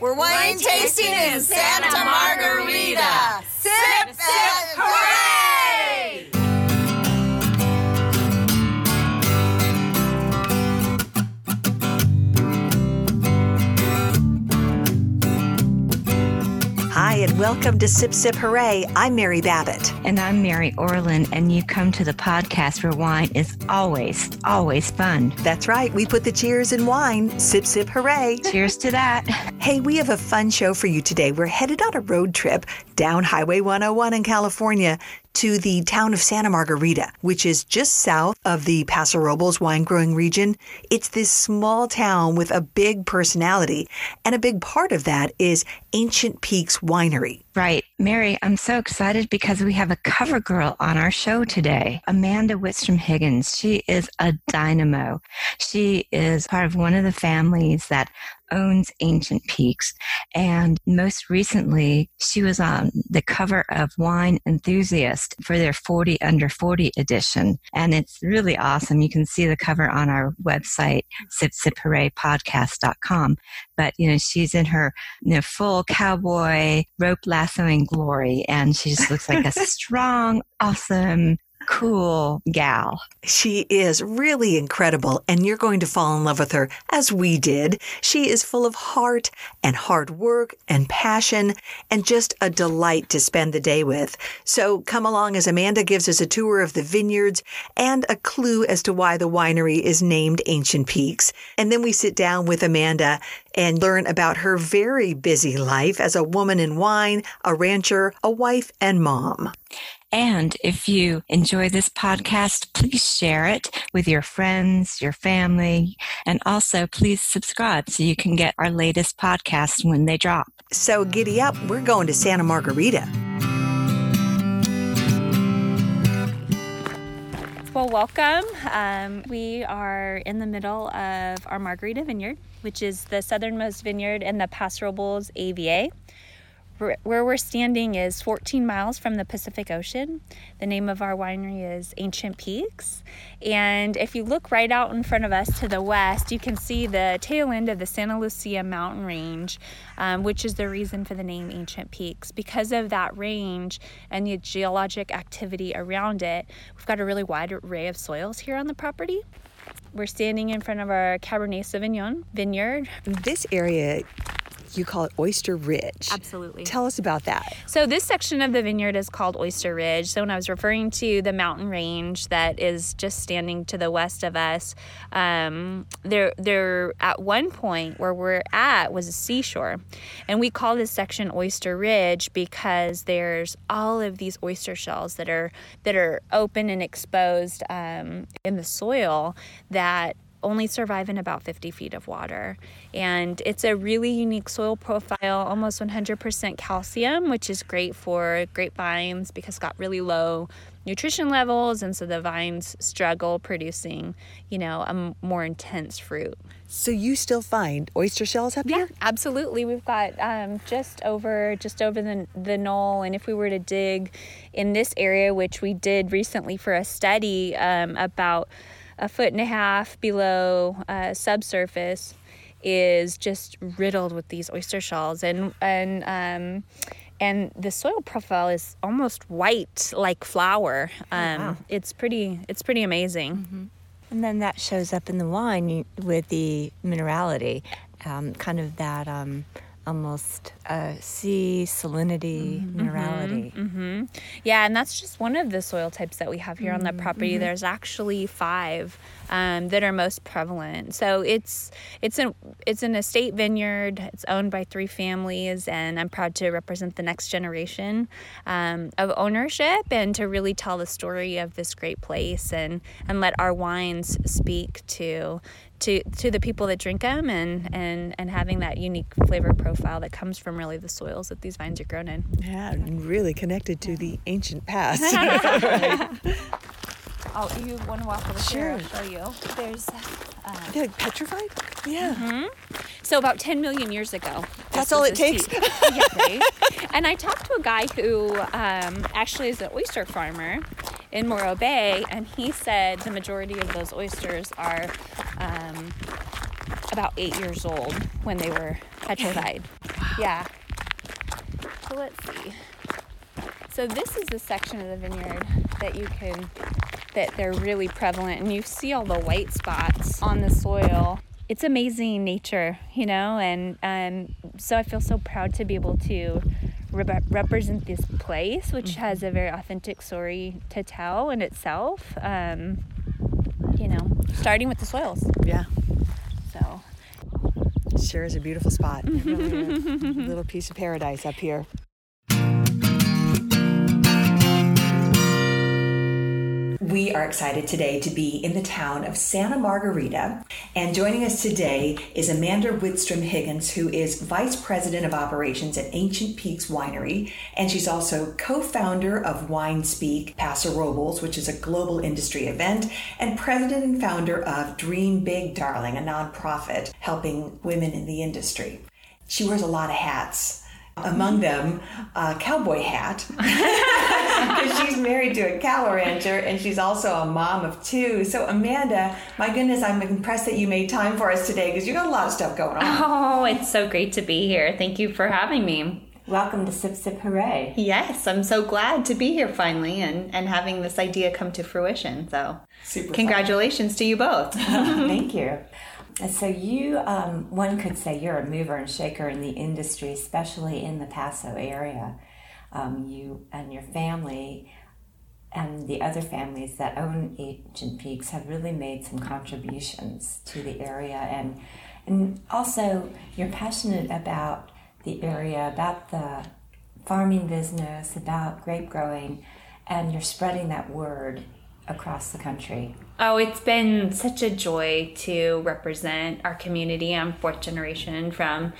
We're wine tasting in Santa Margarita. Sip, sip, hooray! And welcome to Sip Sip Hooray. I'm Mary Babbitt. And I'm Mary Orlin, and you come to the podcast where wine is always, always fun. That's right, we put the cheers in wine. Sip Sip Hooray. Cheers to that. Hey, we have a fun show for you today. We're headed on a road trip down Highway 101 in California to the town of Santa Margarita, which is just south of the Paso Robles wine growing region. It's this small town with a big personality, and a big part of that is Ancient Peaks Winery. Right. Mary, I'm so excited because we have a cover girl on our show today, Amanda Wittstrom Higgins. She is a dynamo. She is part of one of the families that owns Ancient Peaks. And most recently, she was on the cover of Wine Enthusiast for their 40 under 40 edition. And it's really awesome. You can see the cover on our website, sipsiphooraypodcast.com. But, you know, she's in her you know, full cowboy rope lassoing glory. And she just looks like a strong, awesome, cool gal. She is really incredible, and you're going to fall in love with her as we did. She is full of heart and hard work and passion, and just a delight to spend the day with. So come along as Amanda gives us a tour of the vineyards and a clue as to why the winery is named Ancient Peaks. And then we sit down with Amanda and learn about her very busy life as a woman in wine, a rancher, a wife, and mom. And if you enjoy this podcast, please share it with your friends, your family, and also please subscribe so you can get our latest podcast when they drop. So giddy up, we're going to Santa Margarita. Well, welcome. Um, we are in the middle of our Margarita Vineyard, which is the southernmost vineyard in the Paso Robles AVA where we're standing is 14 miles from the Pacific Ocean. The name of our winery is Ancient Peaks. And if you look right out in front of us to the west, you can see the tail end of the Santa Lucia mountain range, um, which is the reason for the name Ancient Peaks. Because of that range and the geologic activity around it, we've got a really wide array of soils here on the property. We're standing in front of our Cabernet Sauvignon vineyard. This area you call it Oyster Ridge. Absolutely. Tell us about that. So, this section of the vineyard is called Oyster Ridge. So, when I was referring to the mountain range that is just standing to the west of us, um, there, there at one point where we're at was a seashore. And we call this section Oyster Ridge because there's all of these oyster shells that are, that are open and exposed um, in the soil that only survive in about 50 feet of water. And it's a really unique soil profile, almost 100% calcium, which is great for grapevines because it's got really low nutrition levels. And so the vines struggle producing, you know, a more intense fruit. So you still find oyster shells up yeah, here? absolutely. We've got um, just over just over the the knoll, and if we were to dig in this area, which we did recently for a study um, about a foot and a half below uh, subsurface is just riddled with these oyster shells and and um, and the soil profile is almost white like flour oh, um, wow. it's pretty it's pretty amazing mm-hmm. and then that shows up in the wine with the minerality um, kind of that um, almost uh, sea salinity, mm-hmm. minerality. Mm-hmm. Yeah, and that's just one of the soil types that we have here mm-hmm. on the property. Mm-hmm. There's actually five um, that are most prevalent. So it's it's an it's an estate vineyard. It's owned by three families, and I'm proud to represent the next generation um, of ownership and to really tell the story of this great place and and let our wines speak to to to the people that drink them and and and having that unique flavor profile that comes from really the soils that these vines are grown in. Yeah, and really connected to the ancient past. Oh, you want to walk over sure. here? I'll show you. There's. Um, They're like petrified. Yeah. Mm-hmm. So about 10 million years ago. That's all it takes. yeah, right. And I talked to a guy who um, actually is an oyster farmer in Morro Bay, and he said the majority of those oysters are um, about eight years old when they were petrified. Yeah. So let's see. So this is the section of the vineyard that you can that they're really prevalent and you see all the white spots on the soil. It's amazing nature, you know, and um, so I feel so proud to be able to re- represent this place, which mm-hmm. has a very authentic story to tell in itself. Um, you know, starting with the soils. Yeah. So. Sure is a beautiful spot. really a little piece of paradise up here. We are excited today to be in the town of Santa Margarita. And joining us today is Amanda Wittstrom Higgins, who is Vice President of Operations at Ancient Peaks Winery. And she's also co founder of Wine Speak Paso Robles, which is a global industry event, and president and founder of Dream Big Darling, a nonprofit helping women in the industry. She wears a lot of hats among them a cowboy hat because she's married to a cattle rancher and she's also a mom of two so amanda my goodness i'm impressed that you made time for us today because you got a lot of stuff going on oh it's so great to be here thank you for having me Welcome to Sip Sip Hooray. Yes, I'm so glad to be here finally and, and having this idea come to fruition. So, Super congratulations fun. to you both. Thank you. So you, um, one could say you're a mover and shaker in the industry, especially in the Paso area. Um, you and your family and the other families that own Ancient Peaks have really made some contributions to the area, and and also you're passionate about the area, about the farming business, about grape growing, and you're spreading that word across the country. Oh, it's been such a joy to represent our community. I'm fourth generation from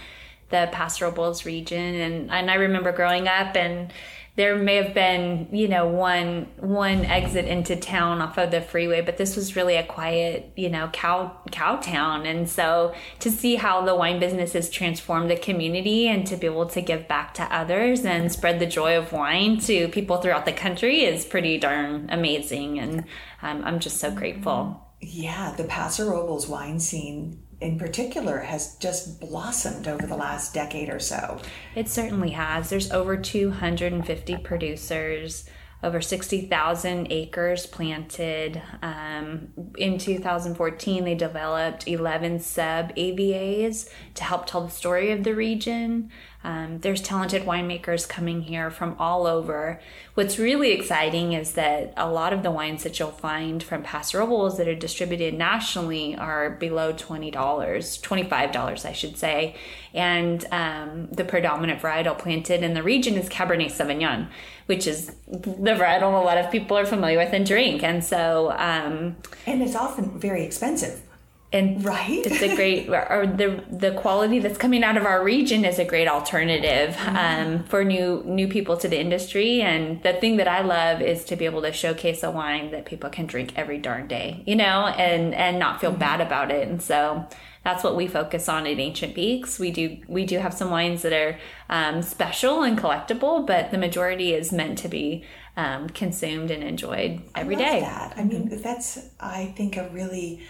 the Paso Robles region, and and I remember growing up and there may have been you know one one exit into town off of the freeway but this was really a quiet you know cow cow town. And so to see how the wine business has transformed the community and to be able to give back to others and spread the joy of wine to people throughout the country is pretty darn amazing. And um, i'm just so grateful. Yeah the paso robles wine scene in particular has just blossomed over the last decade or so. It certainly has. There's over 250 producers over 60,000 acres planted. Um, in 2014, they developed 11 sub AVAs to help tell the story of the region. Um, there's talented winemakers coming here from all over. What's really exciting is that a lot of the wines that you'll find from Paso Robles that are distributed nationally are below $20, $25, I should say. And um, the predominant varietal planted in the region is Cabernet Sauvignon, which is the varietal a lot of people are familiar with and drink. And so. Um, and it's often very expensive and right it's a great or the the quality that's coming out of our region is a great alternative mm-hmm. um, for new new people to the industry and the thing that i love is to be able to showcase a wine that people can drink every darn day you know and and not feel mm-hmm. bad about it and so that's what we focus on at ancient peaks we do we do have some wines that are um, special and collectible but the majority is meant to be um, consumed and enjoyed every I day. that i mean mm-hmm. that's i think a really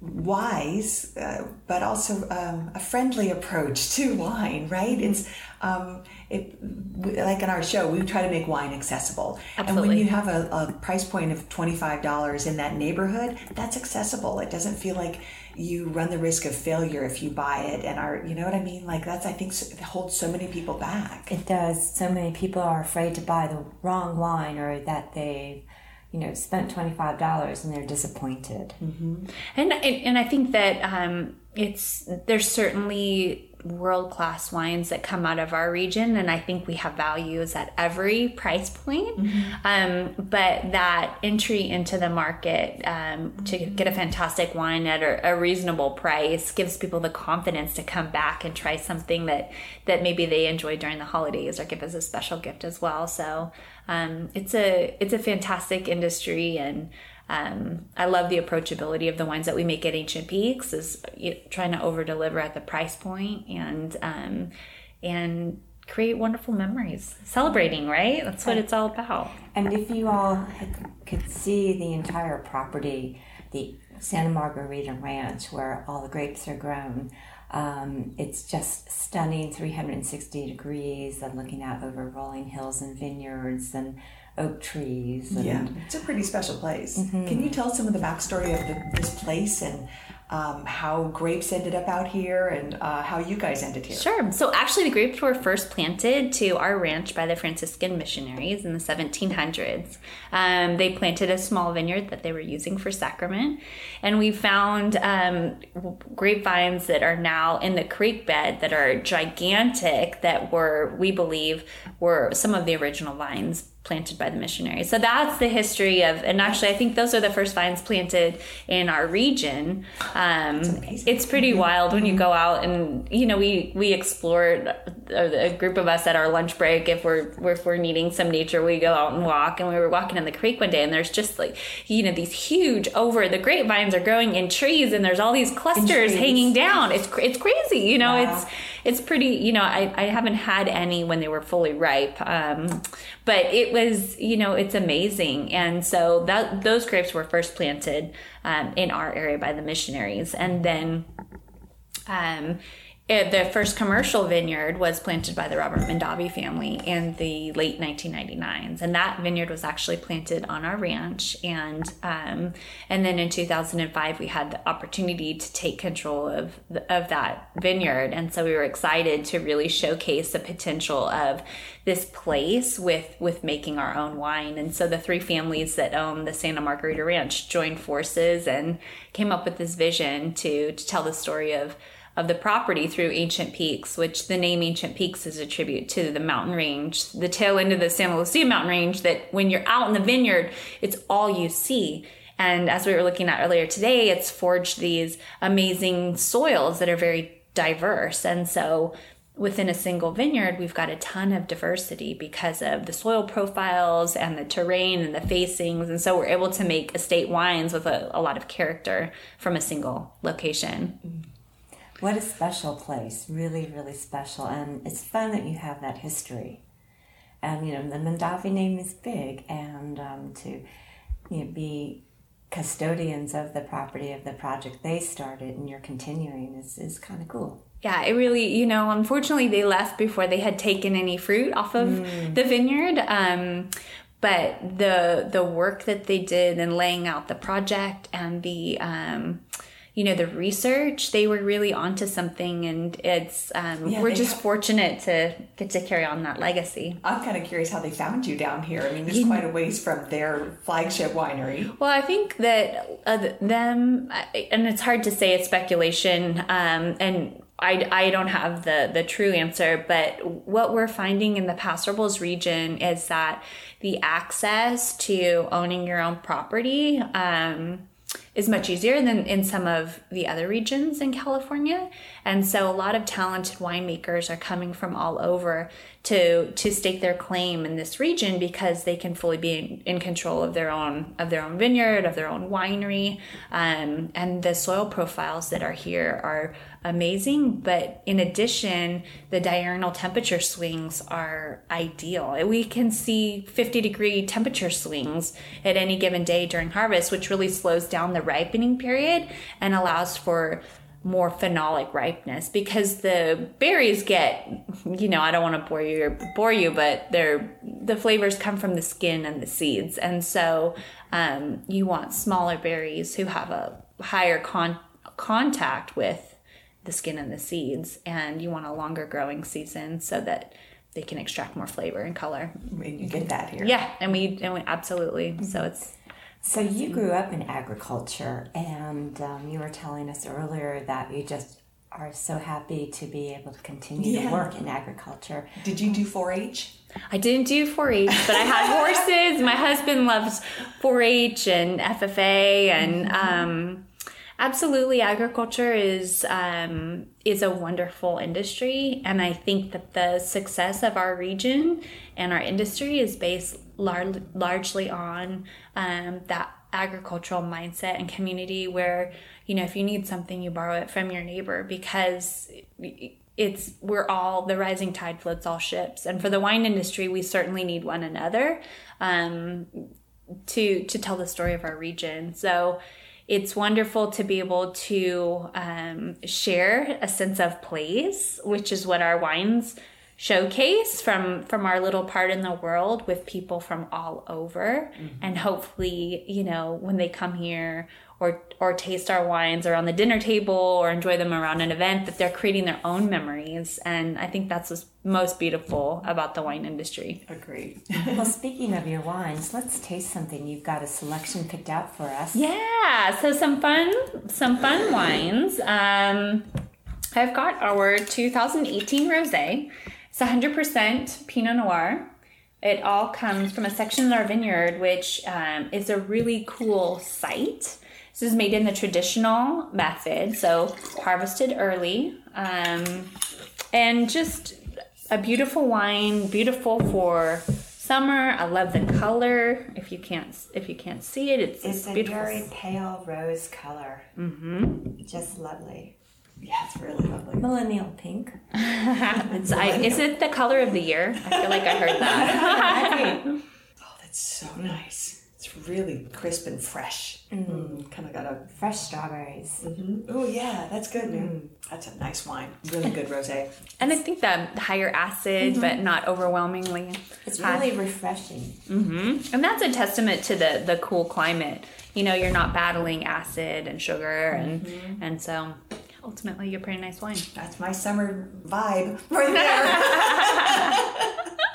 wise, uh, but also um, a friendly approach to wine, right? It's um, it, like in our show, we try to make wine accessible. Absolutely. And when you have a, a price point of $25 in that neighborhood, that's accessible. It doesn't feel like you run the risk of failure if you buy it and are, you know what I mean? Like that's, I think, holds so many people back. It does. So many people are afraid to buy the wrong wine or that they you know, spent $25 and they're disappointed. Mm-hmm. And, and I think that um, it's, there's certainly world class wines that come out of our region, and I think we have values at every price point. Mm-hmm. Um, but that entry into the market um, to get a fantastic wine at a, a, reasonable price gives people the confidence to come back and try something that that maybe they enjoy during the holidays or give as a special gift as well. So um, it's a it's a fantastic industry and. Um, I love the approachability of the wines that we make at Ancient Peaks is you know, trying to over deliver at the price point and um, and create wonderful memories. Celebrating, right? That's what it's all about. And if you all could see the entire property, the Santa Margarita Ranch, where all the grapes are grown, Um, it's just stunning, 360 degrees, and looking out over rolling hills and vineyards and oak trees. And, Yeah, it's a pretty special place. Can you tell some of the backstory of the, this place and um, how grapes ended up out here and uh, how you guys ended here? Sure. So actually, the grapes were first planted to our ranch by the Franciscan missionaries in the 1700s. Um, they planted a small vineyard that they were using for sacrament, and we found um, grapevines that are now in the creek bed that are gigantic. That were, we believe, were some of the original vines planted by the missionaries. So that's the history of, and actually, I think those are the first vines planted in our region. Um, it's pretty wild when you go out and you know we we explored a, uh, a group of us at our lunch break if we're if we're needing some nature we go out and walk and we were walking in the creek one day and there's just like you know these huge over the grapevines are growing in trees and there's all these clusters hanging down. It's it's crazy. You know Wow. it's it's pretty you know I, I haven't had any when they were fully ripe um, but it was you know it's amazing. And so that those grapes were first planted um, in our area by the missionaries. And then um, it- the first commercial vineyard was planted by the Robert Mondavi family in the late 1999s, and that vineyard was actually planted on our ranch. And um, and then in 2005, we had the opportunity to take control of the, of that vineyard, and so we were excited to really showcase the potential of this place with with making our own wine. And so the three families that own the Santa Margarita Ranch joined forces and came up with this vision to to tell the story of of the property through Ancient Peaks, which the name Ancient Peaks is a tribute to the mountain range, the tail end of the Santa Lucia mountain range, that when you're out in the vineyard, it's all you see. And as we were looking at earlier today, it's forged these amazing soils that are very diverse. And so within a single vineyard, we've got a ton of diversity because of the soil profiles and the terrain and the facings. And so we're able to make estate wines with a, a lot of character from a single location. Mm-hmm. What a special place, really, really special. And it's fun that you have that history. And, you know, the Mondavi name is big, and um, to you know, be custodians of the property of the project they started and you're continuing is, is kind of cool. Yeah, it really, you know, unfortunately they left before they had taken any fruit off of the vineyard. Um, but the the work that they did in laying out the project and the um, you know the research they were really onto something and it's um, Yeah, we're just ha- fortunate to get to carry on that legacy I'm kind of curious how they found you down here. I mean, it's quite a ways from their flagship winery. Well, I think that uh, them, and it's hard to say, it's speculation, um, and I, I don't have the, the true answer, but what we're finding in the Paso Robles region is that the access to owning your own property um, is much easier than in some of the other regions in California. And so a lot of talented winemakers are coming from all over to to stake their claim in this region because they can fully be in, in control of their own of their own vineyard, of their own winery. Um, and the soil profiles that are here are amazing. But in addition, the diurnal temperature swings are ideal. We can see 50 degree temperature swings at any given day during harvest, which really slows down the ripening period and allows for more phenolic ripeness because the berries get you know I don't want to bore you bore you but they're the flavors come from the skin and the seeds and so um, you want smaller berries who have a higher con- contact with the skin and the seeds and you want a longer growing season so that they can extract more flavor and color And you get that here. yeah and we and we absolutely so it's So you grew up in agriculture, and um, you were telling us earlier that you just are so happy to be able to continue Yeah. to work in agriculture. Did you do 4-H? I didn't do 4-H, but I had horses. My husband loves 4-H and FFA, and um, absolutely, agriculture is um, is a wonderful industry, and I think that the success of our region and our industry is based lar- largely on um, that agricultural mindset and community where you know if you need something you borrow it from your neighbor because it's we're all the rising tide floats all ships. And for the wine industry we certainly need one another um, to to tell the story of our region. So it's wonderful to be able to um, share a sense of place, which is what our wines showcase from from our little part in the world with people from all over mm-hmm. and hopefully you know when they come here or or taste our wines around the dinner table or enjoy them around an event that they're creating their own memories. And i think that's what's most beautiful about the wine industry. Agreed. Well speaking of your wines let's taste something. You've got a selection picked out for us. Yeah. So some fun some fun wines. Um i've got our 2018 rosé. It's 100% pinot noir. It all comes from a section in our vineyard which um, is a really cool site this is made in the traditional method, so harvested early, um, and just a beautiful wine, beautiful for summer. I love the color. If you can't, if you can't see it, it's, it's a beautiful. very pale rose color. Mm-hmm. Just lovely. Yeah, it's really lovely. Millennial pink. it's, I, is it the color of the year? I feel like I heard that. oh, that's so nice. It's really crisp and fresh. Mm-hmm. Mm, kind of got a fresh strawberries. Mm-hmm. Oh yeah, that's good. Mm. That's a nice wine. Really good rosé. and I think the higher acid, mm-hmm. but not overwhelmingly. It's really refreshing. Mm-hmm. And that's a testament to the the cool climate. You know, you're not battling acid and sugar, and mm-hmm. and so ultimately, you're a pretty nice wine. That's my summer vibe right there.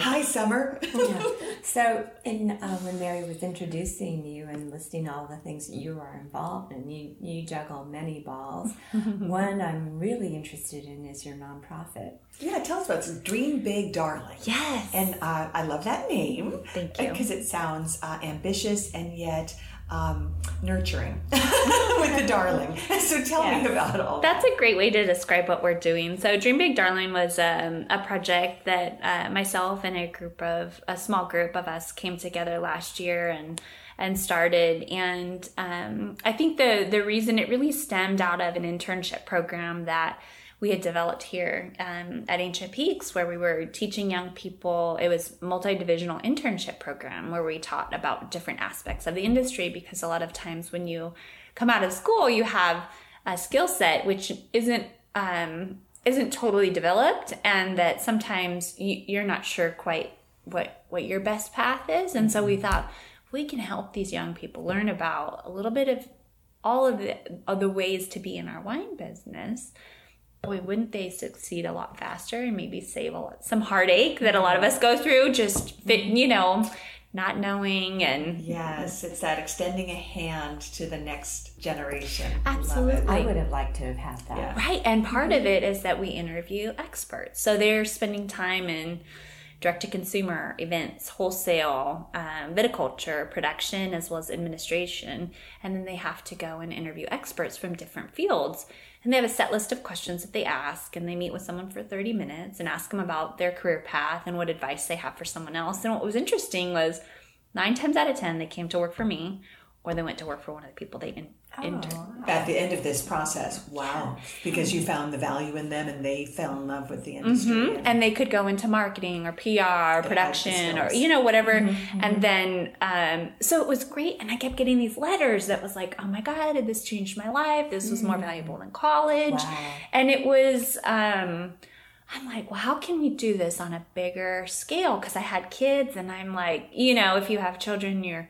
Hi, Summer. yeah. So, in uh, when Mary was introducing you and listing all the things that you are involved in, you you juggle many balls. One I'm really interested in is your nonprofit. Yeah, tell us about it. Dream Big Darling. Yes, and uh, I love that name. Thank you because it sounds uh, ambitious and yet um, nurturing with the darling. So tell yes. me about all. That's a great way to describe what we're doing. So Dream Big Darling was um, a project that uh, myself and a group of a small group of us came together last year and and started. And um, I think the the reason it really stemmed out of an internship program that we had developed here um, at Ancient Peaks, where we were teaching young people. It was multi-divisional internship program where we taught about different aspects of the industry. Because a lot of times when you come out of school, you have a skill set which isn't um, isn't totally developed, and that sometimes you, you're not sure quite what what your best path is. And so we mm-hmm. thought we can help these young people learn about a little bit of all of the, of the ways to be in our wine business boy, wouldn't they succeed a lot faster and maybe save a lot, some heartache that a lot of us go through just fit, you know, not knowing and yes it's that extending a hand to the next generation. Absolutely. I would have liked to have had that. Yeah. right and part mm-hmm. of it is that we interview experts. So they're spending time in direct to consumer events wholesale um, viticulture production as well as administration and then they have to go and interview experts from different fields and they have a set list of questions that they ask, and they meet with someone for 30 minutes and ask them about their career path and what advice they have for someone else. And what was interesting was nine times out of 10, they came to work for me or they went to work for one of the people they in, oh. At the end of this process, wow! Because you found the value in them, and they fell in love with the industry, mm-hmm. and, and, they could go into marketing or PR, or production, or you know whatever. Mm-hmm. And then, um, so it was great, and I kept getting these letters that was like, "Oh my god, this changed my life. This was more mm-hmm. valuable than college," wow. and it was. Um, I'm like, well, how can we do this on a bigger scale? Because I had kids, and I'm like, you know, if you have children, you're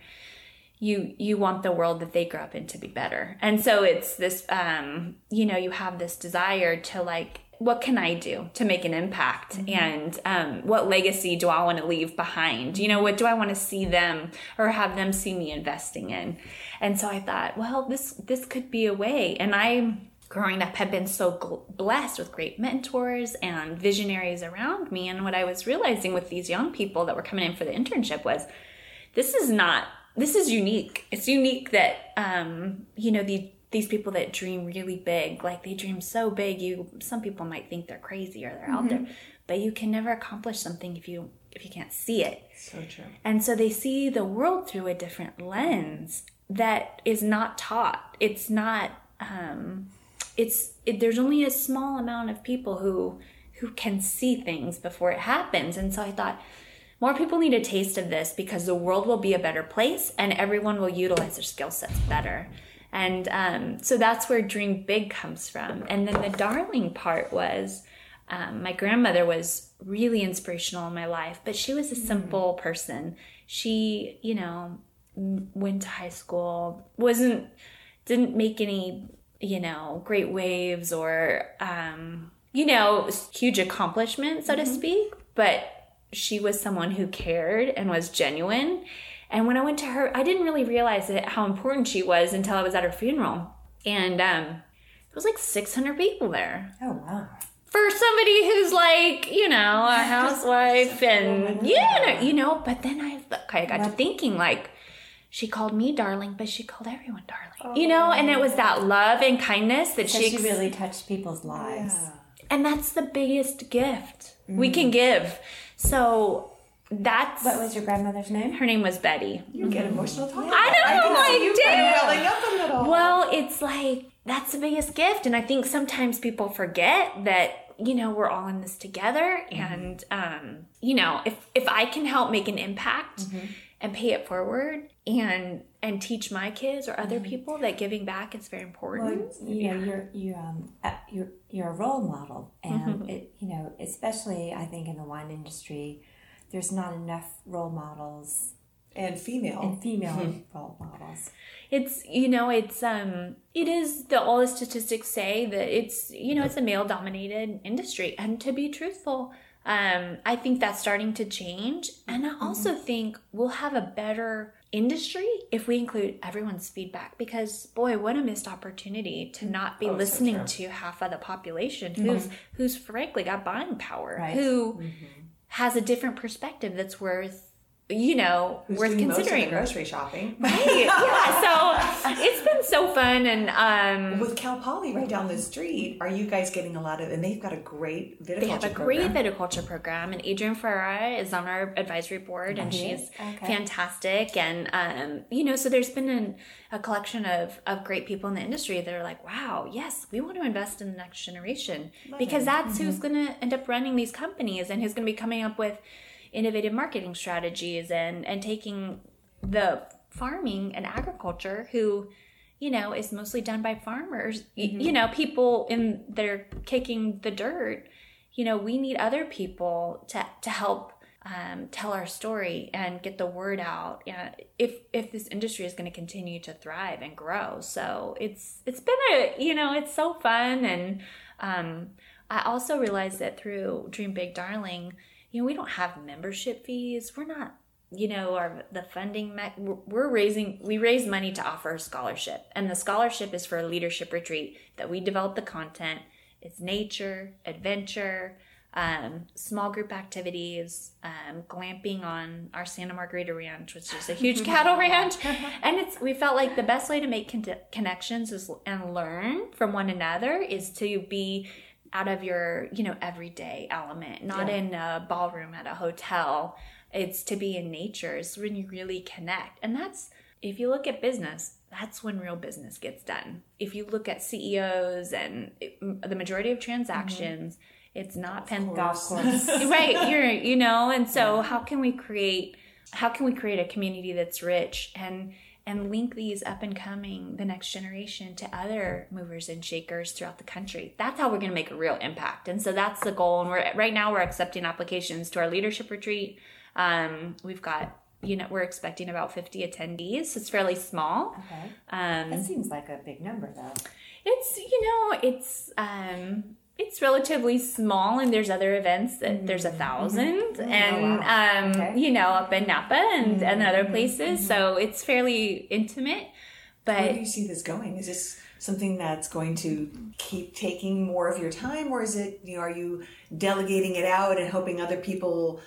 you you want the world that they grew up in to be better and so it's this um you know you have this desire to like what can I do to make an impact? Mm-hmm. And um, what legacy do I want to leave behind? You know, what do I want to see them or have them see me investing in? And so I thought, well, this this could be a way. And I, growing up, had been so blessed with great mentors and visionaries around me. And what I was realizing with these young people that were coming in for the internship was, this is not this is unique. It's unique that um, you know the these people that dream really big, like they dream so big, you some people might think they're crazy or they're mm-hmm. out there, mm-hmm. but you can never accomplish something if you if you can't see it. So true. And so they see the world through a different lens that is not taught. It's not. Um, it's it, there's only a small amount of people who who can see things before it happens, and so I thought more people need a taste of this because the world will be a better place and everyone will utilize their skill sets better. And um, so that's where Dream Big comes from. And then the darling part was um, my grandmother was really inspirational in my life, but she was a simple person. She, you know, went to high school, wasn't, didn't make any, you know, great waves or, um, you know, huge accomplishments, so to speak, but she was someone who cared and was genuine. And when I went to her, I didn't really realize it, how important she was until I was at her funeral. And um, there was like 600 people there. Oh, wow. For somebody who's like, you know, a housewife and, yeah, you know, but then I, I got to thinking like, she called me darling, but she called everyone darling, you know, and it was that love and kindness that So she, she really touched people's lives. and that's the biggest gift we can give. So that's What was your grandmother's name? her name was Betty. You get emotional talking. I know, I can like, see you kind damn. of welling up a little. Well, it's like that's the biggest gift, and I think sometimes people forget that you know we're all in this together, and um, you know if if I can help make an impact and pay it forward and and teach my kids or other people that giving back is very important. Well, you know, you're you um uh, you're you're a role model, and it you know, especially I think in the wine industry, there's not enough role models and female. and female role models. it's you know it's um it is the all the statistics say that it's you know it's a male dominated industry. And to be truthful um i think that's starting to change. And i also think we'll have a better industry if we include everyone's feedback because boy what a missed opportunity to not be oh, listening to half of the population mm-hmm. who's who's frankly got buying power Right. who mm-hmm. has a different perspective that's worth you know Who's worth doing most of the considering grocery shopping. Right. Yeah. So it's been so fun and um With Cal Poly right down the street, are you guys getting a lot of? And they've got a great viticulture they have a great program. viticulture program and Adrian Ferrara is on our advisory board and she's fantastic and um you know so there's been an, a collection of of great people in the industry that are like wow yes we want to invest in the next generation because that's who's going to end up running these companies and who's going to be coming up with innovative marketing strategies and and taking the farming and agriculture who you know is mostly done by farmers. Y- you know people in they're kicking the dirt you know we need other people to to help um, tell our story and get the word out uh, if if this industry is going to continue to thrive and grow. So it's it's been a you know it's so fun and um, i also realized that through dream big darling you know we don't have membership fees. We're not you know our the funding me- we're raising we raise money to offer a scholarship. And the scholarship is for a leadership retreat that we develop the content. It's nature adventure um, small group activities um, glamping on our santa margarita ranch which is a huge cattle ranch. And it's we felt like the best way to make con- connections is and learn from one another is to be out of your you know everyday element. Not in a ballroom at a hotel. It's to be in nature. It's when you really connect. And that's if you look at business that's when real business gets done. If you look at ceos and it- the majority of mm-hmm. transactions it's not pen Golf course. right you're you know and so how can we create how can we create a community that's rich? And and link these up and coming the next generation to other movers and shakers throughout the country. That's how we're going to make a real impact. And so that's the goal. And we're right now we're accepting applications to our leadership retreat. Um, we've got you know we're expecting about 50 attendees. So it's fairly small. Okay. um, That seems like a big number, though. it's you know it's um it's relatively small and there's other events that there's a mm-hmm. 1000 mm-hmm. and um Okay. you know up in napa and and mm-hmm. other places so it's fairly intimate But Where do you see this going? Is this something that's going to keep taking more of your time, or is it you know are you delegating it out and hoping other people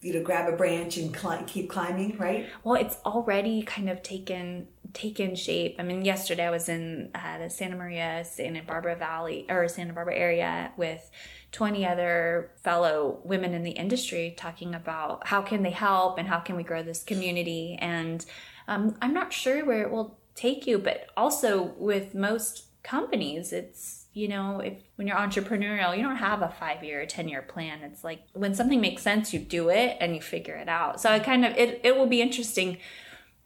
you know grab a branch and cli- keep climbing? Right. well it's already kind of taken taken shape i mean yesterday i was in uh, the santa maria santa barbara valley or santa barbara area with 20 other fellow women in the industry talking about how can they help and how can we grow this community and um, i'm not sure where it will take you but also with most companies it's you know, if when you're entrepreneurial, you don't have a five year, or 10 year plan. It's like when something makes sense, you do it and you figure it out. So I kind of, it, it will be interesting.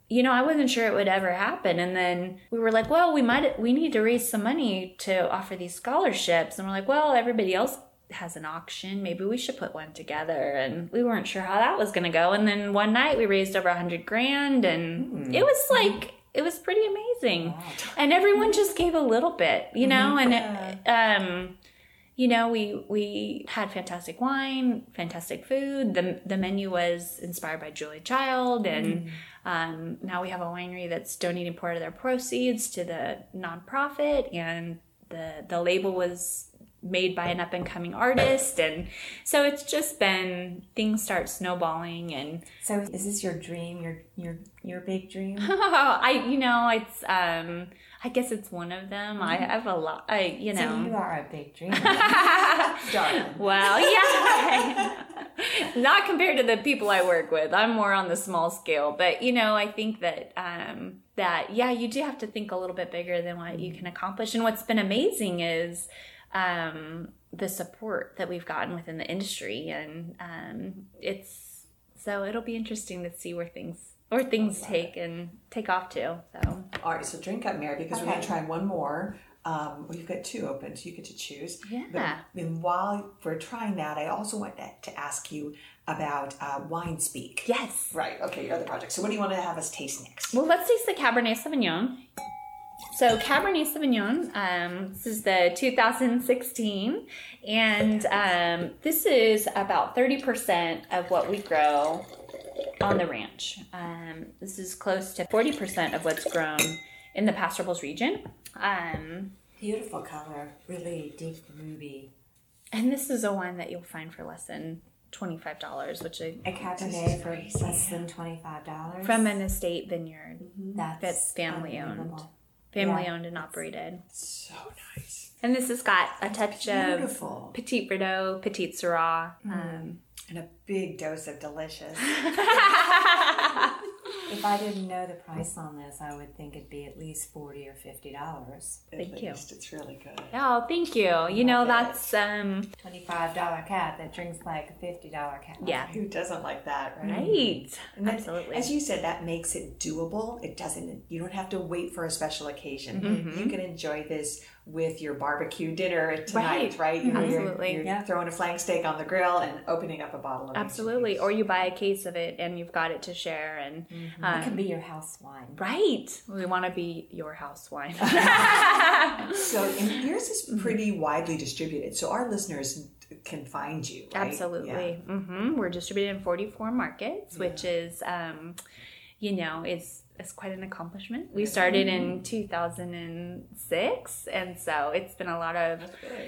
You know, I wasn't sure it would ever happen. And then we were like, well, we might, we need to raise some money to offer these scholarships. And we're like, well, everybody else has an auction. Maybe we should put one together. And we weren't sure how that was going to go. And then one night we raised over a hundred grand and it was like, it was pretty amazing. And everyone just gave a little bit, you know, and it, um, you know, we we had fantastic wine, fantastic food. The the menu was inspired by Julia Child, and um, now we have a winery that's donating part of their proceeds to the nonprofit, and the the label was made by an up and coming artist, and so it's just been things start snowballing, and So is this your dream? Your your your big dream? I you know it's um I guess it's one of them. I have a lot. I you know. So you are a big dreamer. Darling. Well, yeah. Not compared to the people I work with. I'm more on the small scale, but you know, I think that um that yeah, you do have to think a little bit bigger than what you can accomplish. And what's been amazing is um the support that we've gotten within the industry and um it's so it'll be interesting to see where things or things take and take off to. So All right, so drink up, Mary, because we're going to try one more. Um, well, you've got two open, so you get to choose. Yeah. But, and while we're trying that, I also want to ask you about uh, Wine Speak. yes. Right. Okay, your other project. So, what do you want to have us taste next? Well, let's taste the Cabernet Sauvignon. So, Cabernet Sauvignon, um, this is the 2016, and um, this is about 30% of what we grow on the ranch. Um, this is close to 40% of what's grown in the Paso Robles region. Um, Beautiful color, really deep ruby. and this is a wine that you'll find for less than $25, which I, A Cabernet for less than twenty five dollars. from an estate vineyard, that's, that's family owned. family Yeah. owned and operated. So nice. And this has got a touch of Beautiful. Petit Verdot, Petite Sirah. Um, And a big dose of delicious. If I didn't know the price on this, I would think it'd be at least forty or fifty dollars. Thank you. It's really good. oh, thank you. You know, that's, um, Twenty five dollar cat that drinks like a fifty dollar cat. yeah, Who doesn't like that, right? right. And that- Absolutely. As you said, that makes it doable. It doesn't, you don't have to wait for a special occasion. Mm-hmm. You can enjoy this with your barbecue dinner tonight, Right. right? You know, you're- Absolutely. You're, Yeah. throwing a flank steak on the grill and opening up a bottle of Absolutely. Or you buy a case of it and you've got it to share. And It can be your house wine. right, we want to be your house wine. So, and yours is pretty widely distributed. So our listeners can find you, right? Absolutely. hmm We're distributed in 44 markets, which is, um, you know, it's it's quite an accomplishment. We started in 2006, and so it's been a lot of,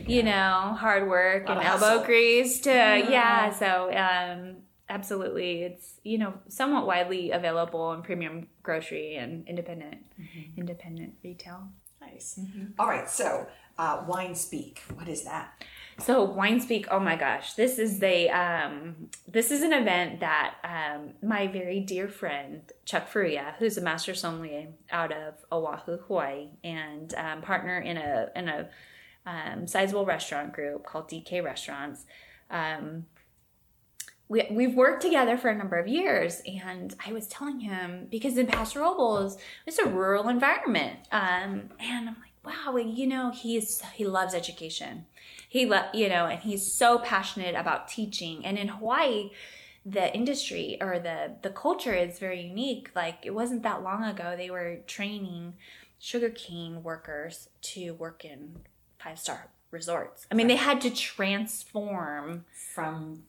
you know, hard work and elbow hustle. grease to, yeah. So, um, absolutely, it's you know somewhat widely available in premium grocery and independent independent retail. Nice. All right. So, uh, wine speak. What is that? So Wine Speak, oh my gosh, this is the um, this is an event that um, my very dear friend Chuck Furuya, who's a master sommelier out of Oahu, Hawaii, and um, partner in a in a um, sizable restaurant group called DK Restaurants. Um, we, we've worked together for a number of years and i was telling him because in Paso Robles, it's a rural environment um, and i'm like wow you know he's he loves education he lo- you know and he's so passionate about teaching and in hawaii the industry or the the culture is very unique like it wasn't that long ago they were training sugarcane workers to work in five star resorts i mean they had to transform From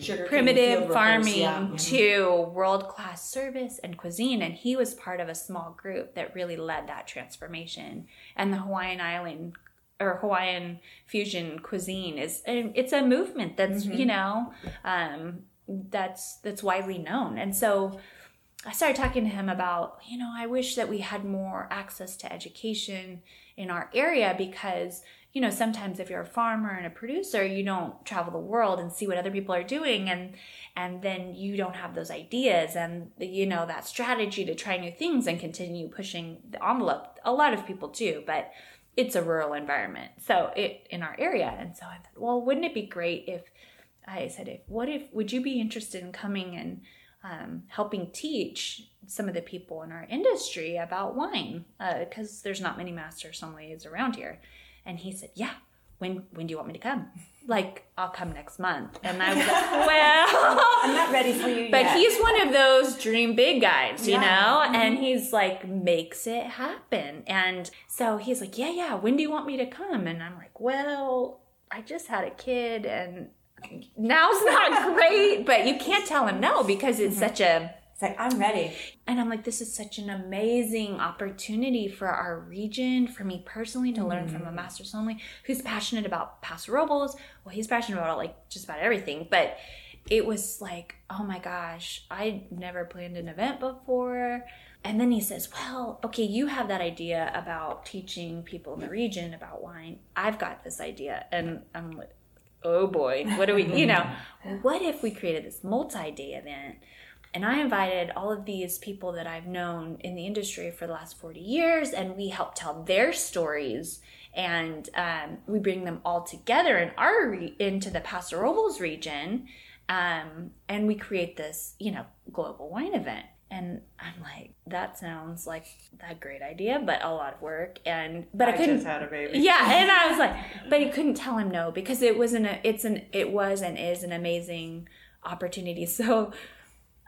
sugar primitive farming mm-hmm. to world class service and cuisine. And he was part of a small group that really led that transformation. And the Hawaiian Island or Hawaiian fusion cuisine is it's a movement that's you know um, that's that's widely known. And so I started talking to him about, you know, I wish that we had more access to education in our area because, you know, sometimes if you're a farmer and a producer, you don't travel the world and see what other people are doing and and then you don't have those ideas and you know that strategy to try new things and continue pushing the envelope. A lot of people do, but it's a rural environment. So it in our area. And so I thought, well, wouldn't it be great if I said, if what if would you be interested in coming and um, helping teach some of the people in our industry about wine because uh, there's not many master sommeliers around here. And he said, "Yeah, when when do you want me to come?" Like, I'll come next month. And I was like, well, I'm not ready for you but yet. he's one of those dream big guys, you Yeah. know? Mm-hmm. And he's like, makes it happen. And so he's like, yeah, yeah, when do you want me to come? And I'm like, well, I just had a kid and now's not great, but you can't tell him no because it's Mm-hmm. such a It's like, I'm ready. and I'm like, this is such an amazing opportunity for our region, for me personally, to learn from a mm-hmm. master sommelier who's passionate about Paso Robles. Well, he's passionate about like just about everything, but it was like, oh my gosh, I never planned an event before. And then he says, well, okay, you have that idea about teaching people in the region about wine. I've got this idea. And I'm like, oh boy, what do we, you know, what if we created this multi day event? And I invited all of these people that I've known in the industry for the last 40 years, and we help tell their stories. And um, we bring them all together in our re- into the Paso Robles region, um, and we create this, you know, global wine event. And I'm like, that sounds like a great idea, but a lot of work. And but I, couldn't. had a baby. Yeah, and I was like, but you couldn't tell him no because it wasn't a, it's an it was and is an amazing opportunity. So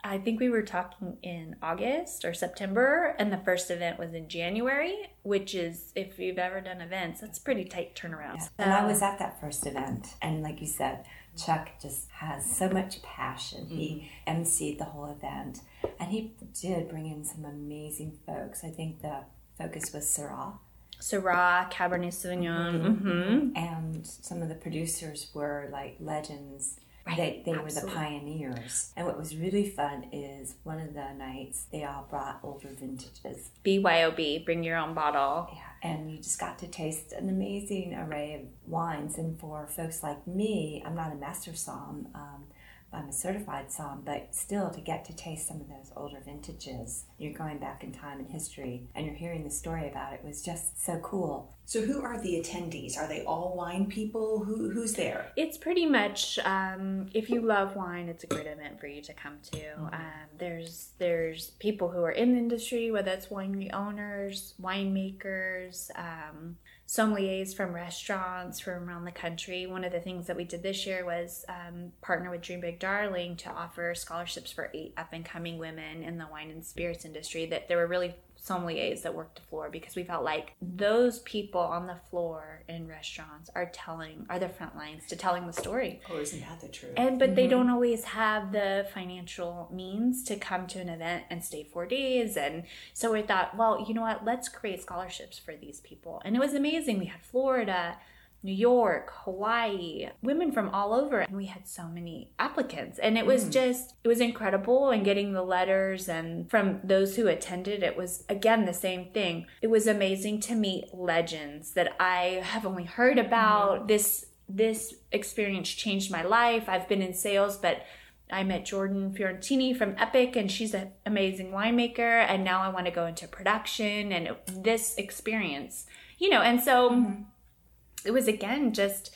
I think we were talking in August or September, and the first event was in January, which is if you've ever done events, that's pretty tight turnaround. And I was at that first event, and like you said, Chuck just has so much passion. He emceed the whole event, and he did bring in some amazing folks. I think the focus was Syrah, Syrah, Cabernet Sauvignon. hmm and some of the producers were like legends. They they were the pioneers. And what was really fun is one of the nights they all brought older vintages. BYOB, bring your own bottle. Yeah, and you just got to taste an amazing array of wines. And for folks like me, I'm not a master som, um, I'm a certified som, but still to get to taste some of those older vintages, you're going back in time and history, and you're hearing the story about it was just so cool. So who are the attendees? Are they all wine people? Who who's there? It's pretty much um, if you love wine, it's a great event for you to come to. Um, there's there's people who are in the industry, whether it's winery owners, winemakers, um, sommeliers from restaurants from around the country. One of the things that we did this year was um, partner with Dream Big Darling to offer scholarships for eight up and coming women in the wine and spirits industry. That there were really sommeliers that work the floor because we felt like those people on the floor in restaurants are telling are the front lines to telling the story. Oh, isn't that the truth? and but they mm-hmm. don't always have the financial means to come to an event and stay four days. And so we thought well you know what? Let's create scholarships for these people. And it was amazing. We had florida New York, Hawaii, women from all over. And we had so many applicants. And it was mm. just, it was incredible. And getting the letters and from those who attended, it was again the same thing. It was amazing to meet legends that I have only heard mm-hmm. about. This this experience changed my life. I've been in sales, but I met Jordan Fiorentini from Epoch, and she's an amazing winemaker. And now I want to go into production and this experience, you know. And so mm-hmm. It was again just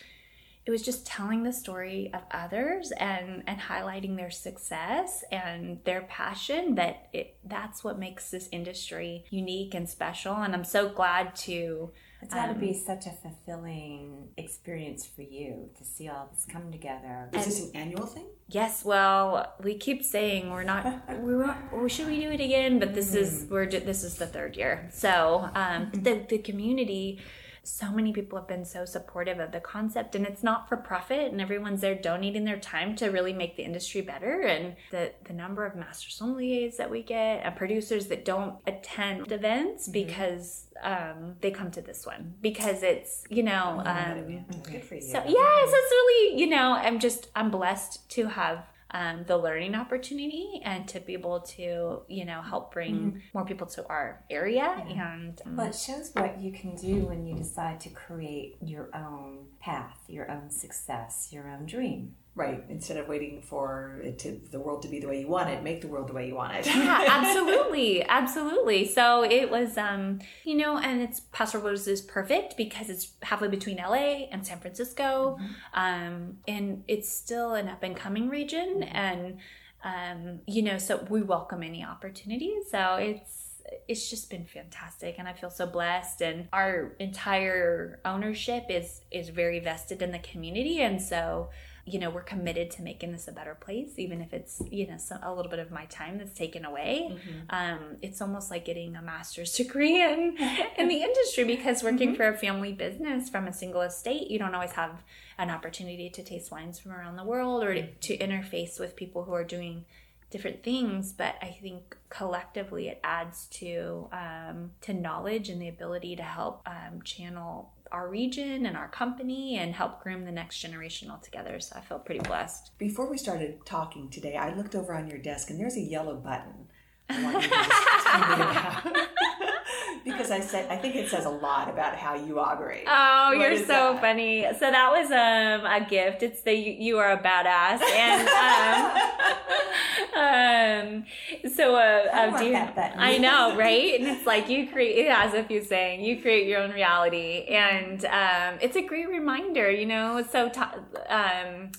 it was just telling the story of others and and highlighting their success and their passion that it that's what makes this industry unique and special and i'm so glad to It's got to be such a fulfilling experience for you to see all this come together. Is this an annual thing? Yes, well, we keep saying we're not. We were, or should we do it again? But this is we're this is the third year. So um, the the community. So many people have been so supportive of the concept, and it's not for profit, and everyone's there donating their time to really make the industry better. And the the number of master sommeliers that we get, and producers that don't attend events because um, they come to this one because it's you know um, Good for you. so yes, it's really you know I'm just I'm blessed to have um, the learning opportunity and to be able to you know help bring more people to our area and um, Well, it shows what you can do when you decide to create your own path, your own success, your own dream. Right. Instead of waiting for it to the world to be the way you want it, make the world the way you want it. yeah, absolutely, absolutely. So it was, um, you know, and it's Paso Robles is perfect because it's halfway between LA and San Francisco, um, and it's still an up and coming region, and um, you know, so we welcome any opportunities. So it's it's just been fantastic and i feel so blessed and our entire ownership is is very vested in the community and so you know we're committed to making this a better place even if it's you know some, a little bit of my time that's taken away. Mm-hmm. Um, it's almost like getting a master's degree in in the industry because working mm-hmm. for a family business from a single estate you don't always have an opportunity to taste wines from around the world or to, to interface with people who are doing different things but i think collectively it adds to um, to knowledge and the ability to help um, channel our region and our company and help groom the next generation altogether so i feel pretty blessed Before we started talking today, I looked over on your desk and there's a yellow button. I want you to just tell me about. because I said I think it says a lot about how you operate. Oh, What you're so that? funny. So that was um a gift. It's the you, you are a badass and um um so uh, I uh, dear- that. I know, right? And it's like you create it as if you're saying you create your own reality and um it's a great reminder, you know. So t- um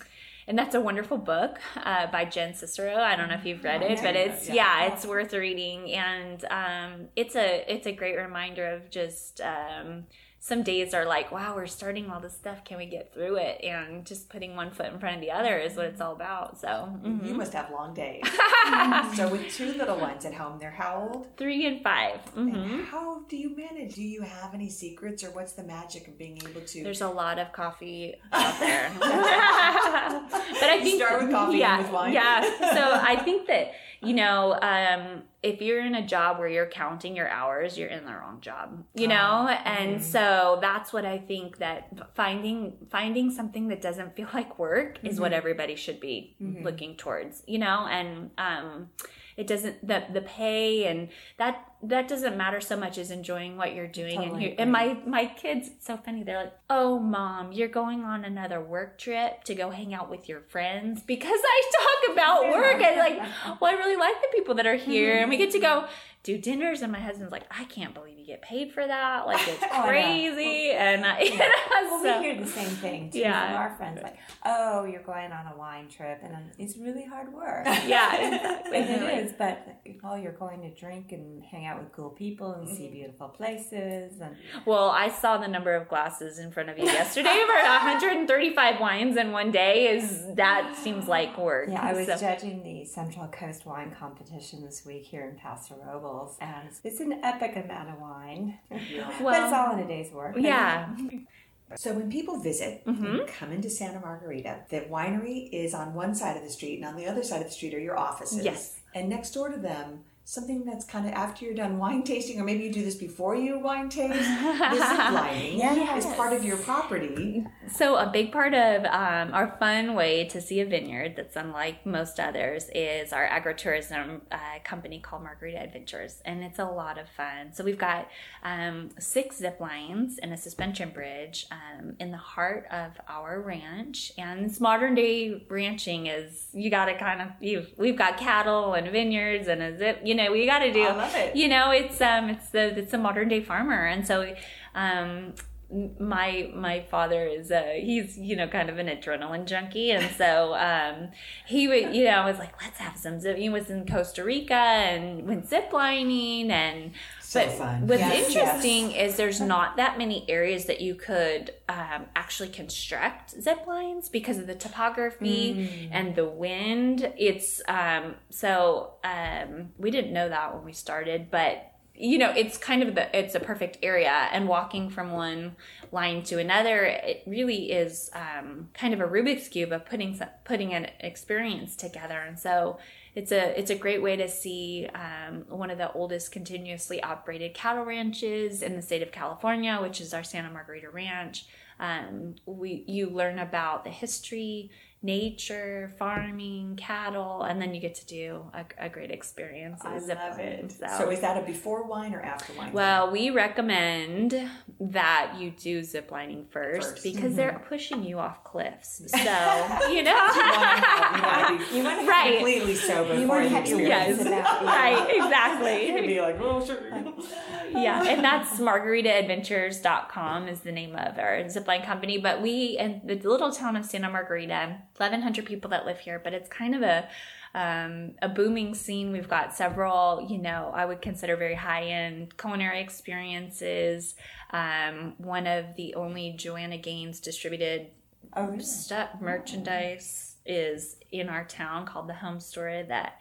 and that's a wonderful book uh, by Jen Sincero. I don't know if you've read it, but it's yeah, it's worth reading, and um, it's a it's a great reminder of just um, some days are like, wow, we're starting all this stuff. Can we get through it? And just putting one foot in front of the other is what it's all about. So mhm. You must have long days. so with two little ones at home, they're how old? three and 5 And hmm how do you manage? Do you have any secrets, or what's the magic of being able to? There's a lot of coffee out there, but I think start with coffee yeah, and with wine. Yeah. So I think that you know, um, if you're in a job where you're counting your hours, you're in the wrong job. You know, Ah, and mm-hmm. so that's what I think that finding finding something that doesn't feel like work is Mm-hmm. what everybody should be looking towards. You know, and um, it doesn't the the pay and that that doesn't matter so much as enjoying what you're doing and you, and my my kids it's so funny they're like oh mom you're going on another work trip to go hang out with your friends? Because i talk about work and like well i really like the people that are here and we get to go do dinners and my husband's like i can't believe you get paid for that like it's Oh, I know. crazy and I, Well, so- we hear the same thing too Yeah. from our friends, like, "Oh, you're going on a wine trip, and it's really hard work." yeah exactly And it is, but well, you're going to drink and hang out with cool people and see mm-hmm. beautiful places, and Well, I saw the number of glasses in front of you yesterday for 135 wines in one day. Is that seems like work? yeah, I was So- judging the Central Coast Wine Competition this week here in Paso Robles, and it's an epic amount of wine, but it's well, all in a day's work. yeah, So when people visit Mm-hmm. and come into Santa Margarita, the winery is on one side of the street, and on the other side of the street are your offices. Yes. And next door to them, something that's kind of after you're done wine tasting, or maybe you do this before you wine taste. the zip lining Yes. is part of your property. So a big part of um, our fun way to see a vineyard that's unlike most others is our agritourism uh, company called Margarita Adventures, and it's a lot of fun. So we've got um, six zip lines and a suspension bridge um, in the heart of our ranch. And this modern day ranching is you got to kind of you. We've got cattle and vineyards and a zip. You know, we got to do. I love it. You know, it's um, it's the it's a modern day farmer, and so um my my father is uh he's you know kind of an adrenaline junkie and so um he would you know was like let's have some zip he was in costa rica and went zip lining and So but fun. what's Yes, interesting is there's not that many areas that you could um, actually construct zip lines because of the topography and the wind. It's um, so um, we didn't know that when we started, but you know it's kind of the it's a perfect area and walking from one line to another it really is um, kind of a rubik's cube of putting some, putting an experience together. And so it's a it's a great way to see um, one of the oldest continuously operated cattle ranches in the state of California, which is our Santa Margarita Ranch. Um, we you learn about the history, nature, farming, cattle, and then you get to do a, a great experience. I love it. So, So is that a before wine or after wine? well, we recommend that you do zip lining first, First. because mm-hmm. they're pushing you off cliffs. So, you know. you want to be right. completely sober You want to have do Yes. about being Right, exactly. You'd be like, oh, sure. yeah, and that's margaritaadventures.com is the name of our zipline company. But we, in the little town of Santa Margarita, 1,100 people that live here, but it's kind of a, um, a booming scene. We've got several, you know, I would consider very high end culinary experiences. Um, one of the only Joanna Gaines distributed Oh, really? stuff merchandise is in our town called the Home Store that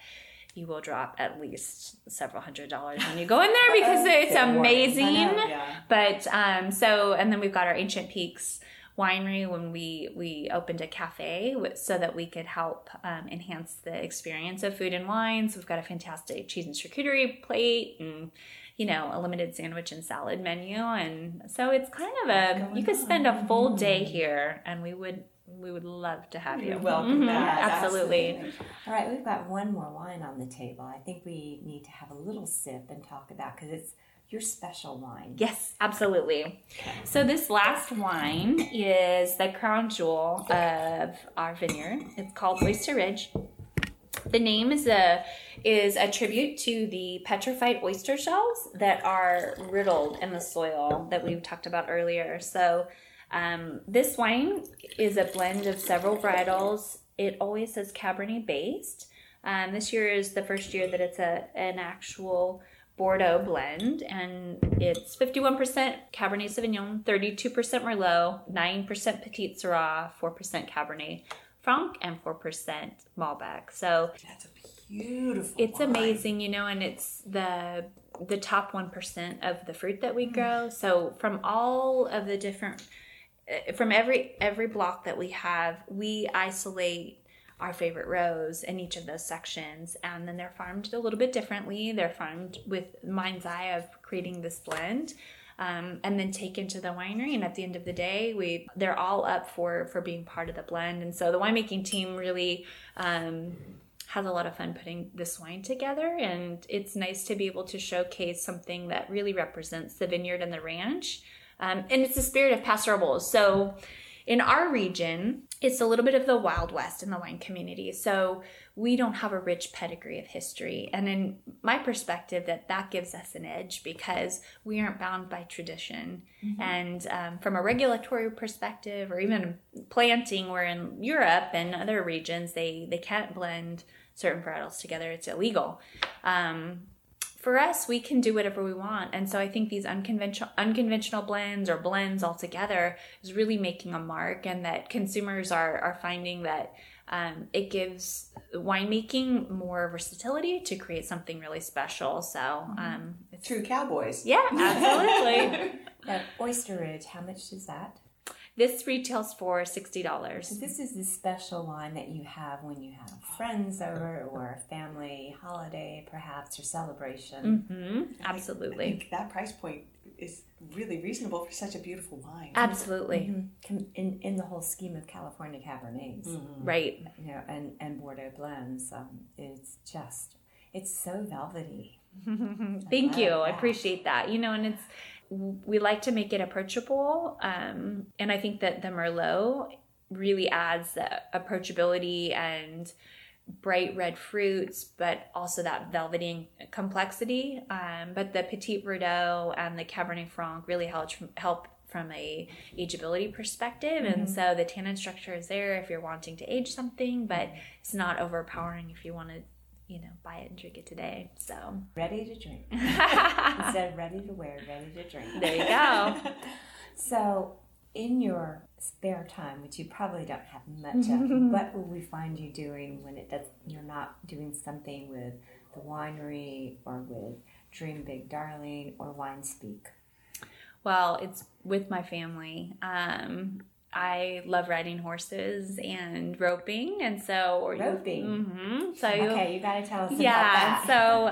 you will drop at least several hundred dollars when you go in there because it's amazing. Know. Yeah. But um, so and then we've got our Ancient Peaks winery when we we opened a cafe so that we could help um, enhance the experience of food and wine. So We've got a fantastic cheese and charcuterie plate and you know a limited sandwich and salad menu and so it's kind of a you could spend a full day here and we would we would love to have you welcome Mhm, back. absolutely All right, we've got one more wine on the table. I think we need to have a little sip and talk about because it's your special wine. Yes, absolutely. So this last wine is the crown jewel of our vineyard. It's called Oyster Ridge. The name is a is a tribute to the petrified oyster shells that are riddled in the soil that we talked about earlier. So um, this wine is a blend of several varietals. It always says Cabernet based. Um, this year is the first year that it's a an actual Bordeaux blend, and it's 51% Cabernet Sauvignon, 32% Merlot, 9% Petite Sirah, 4% Cabernet Franc, and 4% Malbec. So That's a beautiful. it's wine. amazing, you know, and it's the the top 1% of the fruit that we grow. So from all of the different uh, from every every block that we have, we isolate our favorite rows in each of those sections and then they're farmed a little bit differently. They're farmed with mind's eye of creating this blend. Um, and then taken to the winery and at the end of the day we they're all up for for being part of the blend and so the winemaking team really um, has a lot of fun putting this wine together and it's nice to be able to showcase something that really represents the vineyard and the ranch um, and it's the spirit of pastoral so in our region it's a little bit of the wild west in the wine community so we don't have a rich pedigree of history. And in my perspective that that gives us an edge because we aren't bound by tradition. And um, from a regulatory perspective or even planting where in europe and other regions they they can't blend certain varietals together. It's illegal. Um, for us, we can do whatever we want. And so I think these unconventional unconventional blends or blends altogether is really making a mark and that consumers are, are finding that um, it gives winemaking more versatility to create something really special. So um, it's, True cowboys. yeah, absolutely. Oyster Ridge, how much is that? This retails for $60. This is the special wine that you have when you have friends over or a family holiday, perhaps, or celebration. hmm I Absolutely. think that price point is really reasonable for such a beautiful wine. Absolutely. Com- In, in the whole scheme of California Cabernets, Right. you know, and, and Bordeaux blends, um, it's just, it's so velvety. Thank you. I appreciate that. You know, and it's we like to make it approachable, um, and I think that the Merlot really adds the approachability and bright red fruits, but also that velvety complexity. Um, but the Petit Verdot and the Cabernet Franc really help help from a ageability perspective, and so the tannin structure is there if you're wanting to age something, but it's not overpowering if you want to. You know, buy it and drink it today. So Ready to drink. Instead of ready to wear, ready to drink. there you go. So, in your spare time, which you probably don't have much of, what will we find you doing when it does, you're not doing something with the winery or with Dream Big Darling or Wine Speak? Well, it's with my family. Um, I love riding horses and roping, and so or Roping? hmm So Okay, you got to tell us yeah. about that. So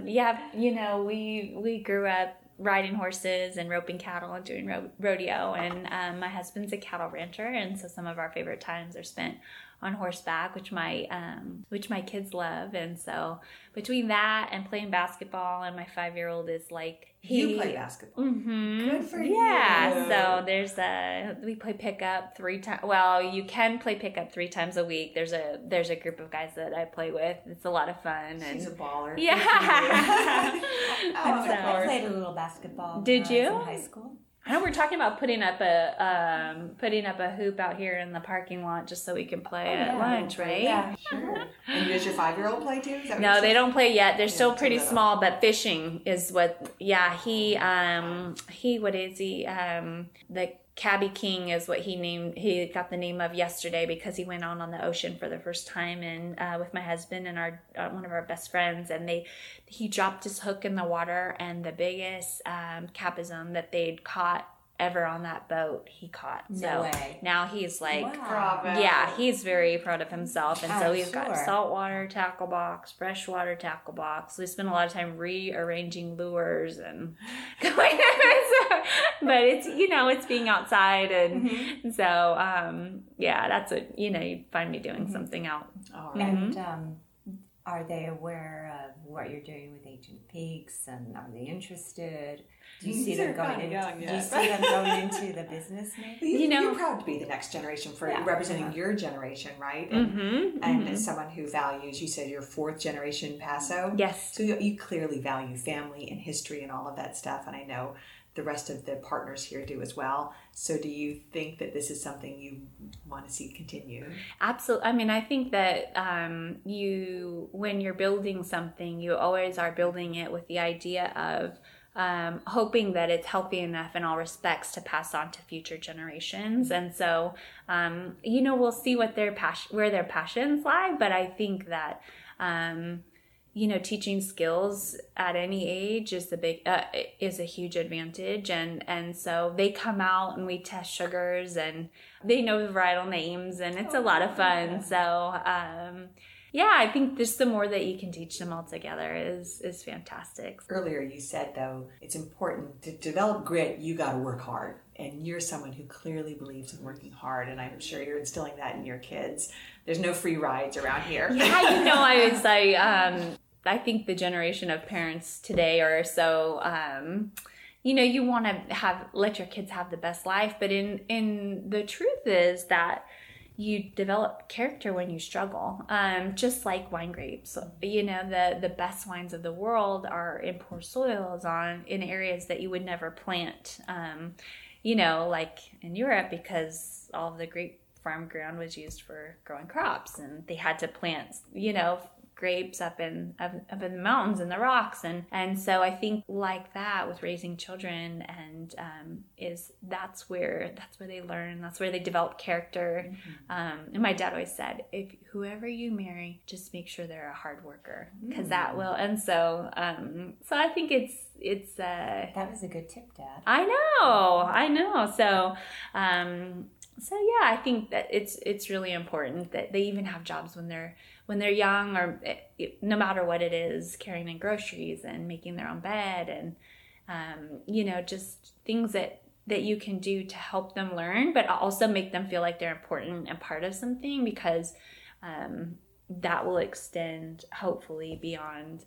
um, yeah, you know, we we grew up riding horses and roping cattle and doing ro- rodeo, and um, my husband's a cattle rancher, and so some of our favorite times are spent on horseback, which my um, which my kids love, and so between that and playing basketball, and my five year old is like he you play basketball. Mm-hmm. Good for yeah, you. so there's a we play pickup three times. Well, you can play pickup three times a week. There's a there's a group of guys that I play with. It's a lot of fun. And She's a baller. yeah. I, So- I played a little basketball. Did when I was you? in high school? I know we're talking about putting up a um, putting up a hoop out here in the parking lot just so we can play at yeah. lunch, right? Yeah. Sure. And does your five year old play too? No, they don't play yet. They're still pretty small, but fishing is what. Yeah, he um he what is he um the Cabby King is what he named. He got the name of yesterday because he went out on the ocean for the first time and uh, with my husband and our uh, one of our best friends, and they he dropped his hook in the water and the biggest um, capism that they'd caught ever on that boat he caught. No so way. now he's like. Wow. Yeah, he's very proud of himself, and so I'm we've got sure. saltwater tackle box, freshwater tackle box. We spend a lot of time rearranging lures and going. so, but it's you know it's being outside, and so um, yeah, that's a you know you find me doing something out. All right. And um, are they aware of what you're doing with Ancient Peaks, and are they interested? Do you see them going into? young Do you see them going into the business? Maybe? You, You know- you're proud to be the next generation for Yeah. representing your generation, right? And, Mm-hmm. and as someone who values, you said you're fourth generation Paso. Yes. So you, you clearly value family and history and all of that stuff. And I know the rest of the partners here do as well. So do you think that this is something you want to see continue? Absolutely. I mean, I think that um, you, when you're building something, you always are building it with the idea of um, hoping that it's healthy enough in all respects to pass on to future generations. And so, um, you know, we'll see what their passion, where their passions lie. But I think that. Um, you know teaching skills at any age is the big uh, is a huge advantage and and so they come out and we test sugars and they know the varietal names and it's a lot of fun so um yeah i think just the more that you can teach them all together is is fantastic Earlier, you said though it's important to develop grit. You got to work hard, and you're someone who clearly believes in working hard, and I'm sure you're instilling that in your kids. There's no free rides around here. yeah, you know, I would say um, I think the generation of parents today are so, um, you know, you want to have let your kids have the best life, but in in the truth is that you develop character when you struggle. Um, just like wine grapes, you know, the the best wines of the world are in poor soils on in areas that you would never plant. Um, you know, like in Europe, because all the grape farm ground was used for growing crops, and they had to plant, you know, grapes up in up, up in the mountains and the rocks, and and so I think like that with raising children, and um, is that's where that's where they learn, that's where they develop character. Um, and my dad always said, if whoever you marry, just make sure they're a hard worker, because that will. And so, um, so I think it's it's uh, That was a good tip, Dad. I know, I know. So, um, so yeah, I think that it's it's really important that they even have jobs when they're when they're young, or eh, no matter what it is, carrying in groceries and making their own bed, and um, you know, just things that that you can do to help them learn, but also make them feel like they're important and part of something because um, that will extend hopefully beyond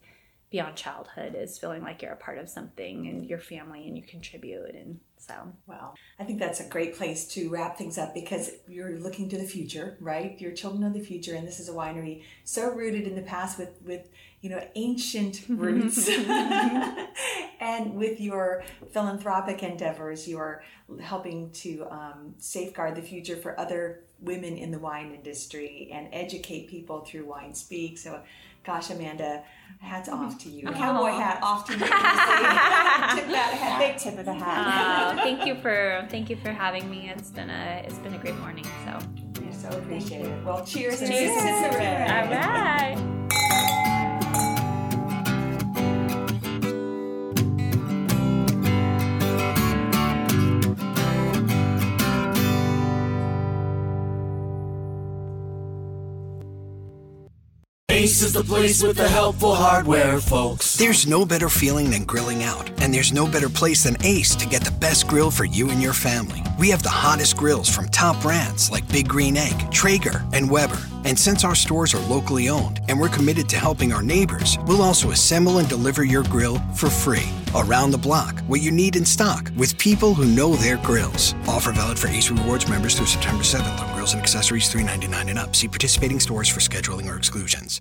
beyond childhood is feeling like you're a part of something and your family and you contribute and so Well, I think that's a great place to wrap things up because you're looking to the future, right? Your children of the future, and this is a winery so rooted in the past with with you know ancient roots, and with your philanthropic endeavors, you're helping to um, safeguard the future for other women in the wine industry and educate people through Wine Speak. So. Gosh, Amanda, hats off to you. Cowboy hat off to you. Tip that hat. Big tip of the hat. uh, thank you for thank you for having me it's been a it's been a great morning so You're so appreciated. Well, cheers, to Cheers. Cicero. all right Is the place with the helpful hardware, folks. There's no better feeling than grilling out, and there's no better place than Ace to get the best grill for you and your family. We have the hottest grills from top brands like Big Green Egg, Traeger, and Weber. And since our stores are locally owned and we're committed to helping our neighbors, we'll also assemble and deliver your grill for free. Around the block, what you need in stock, with people who know their grills. Offer valid for Ace Rewards members through September 7th on grills and accessories $3.99 and up. See participating stores for scheduling or exclusions.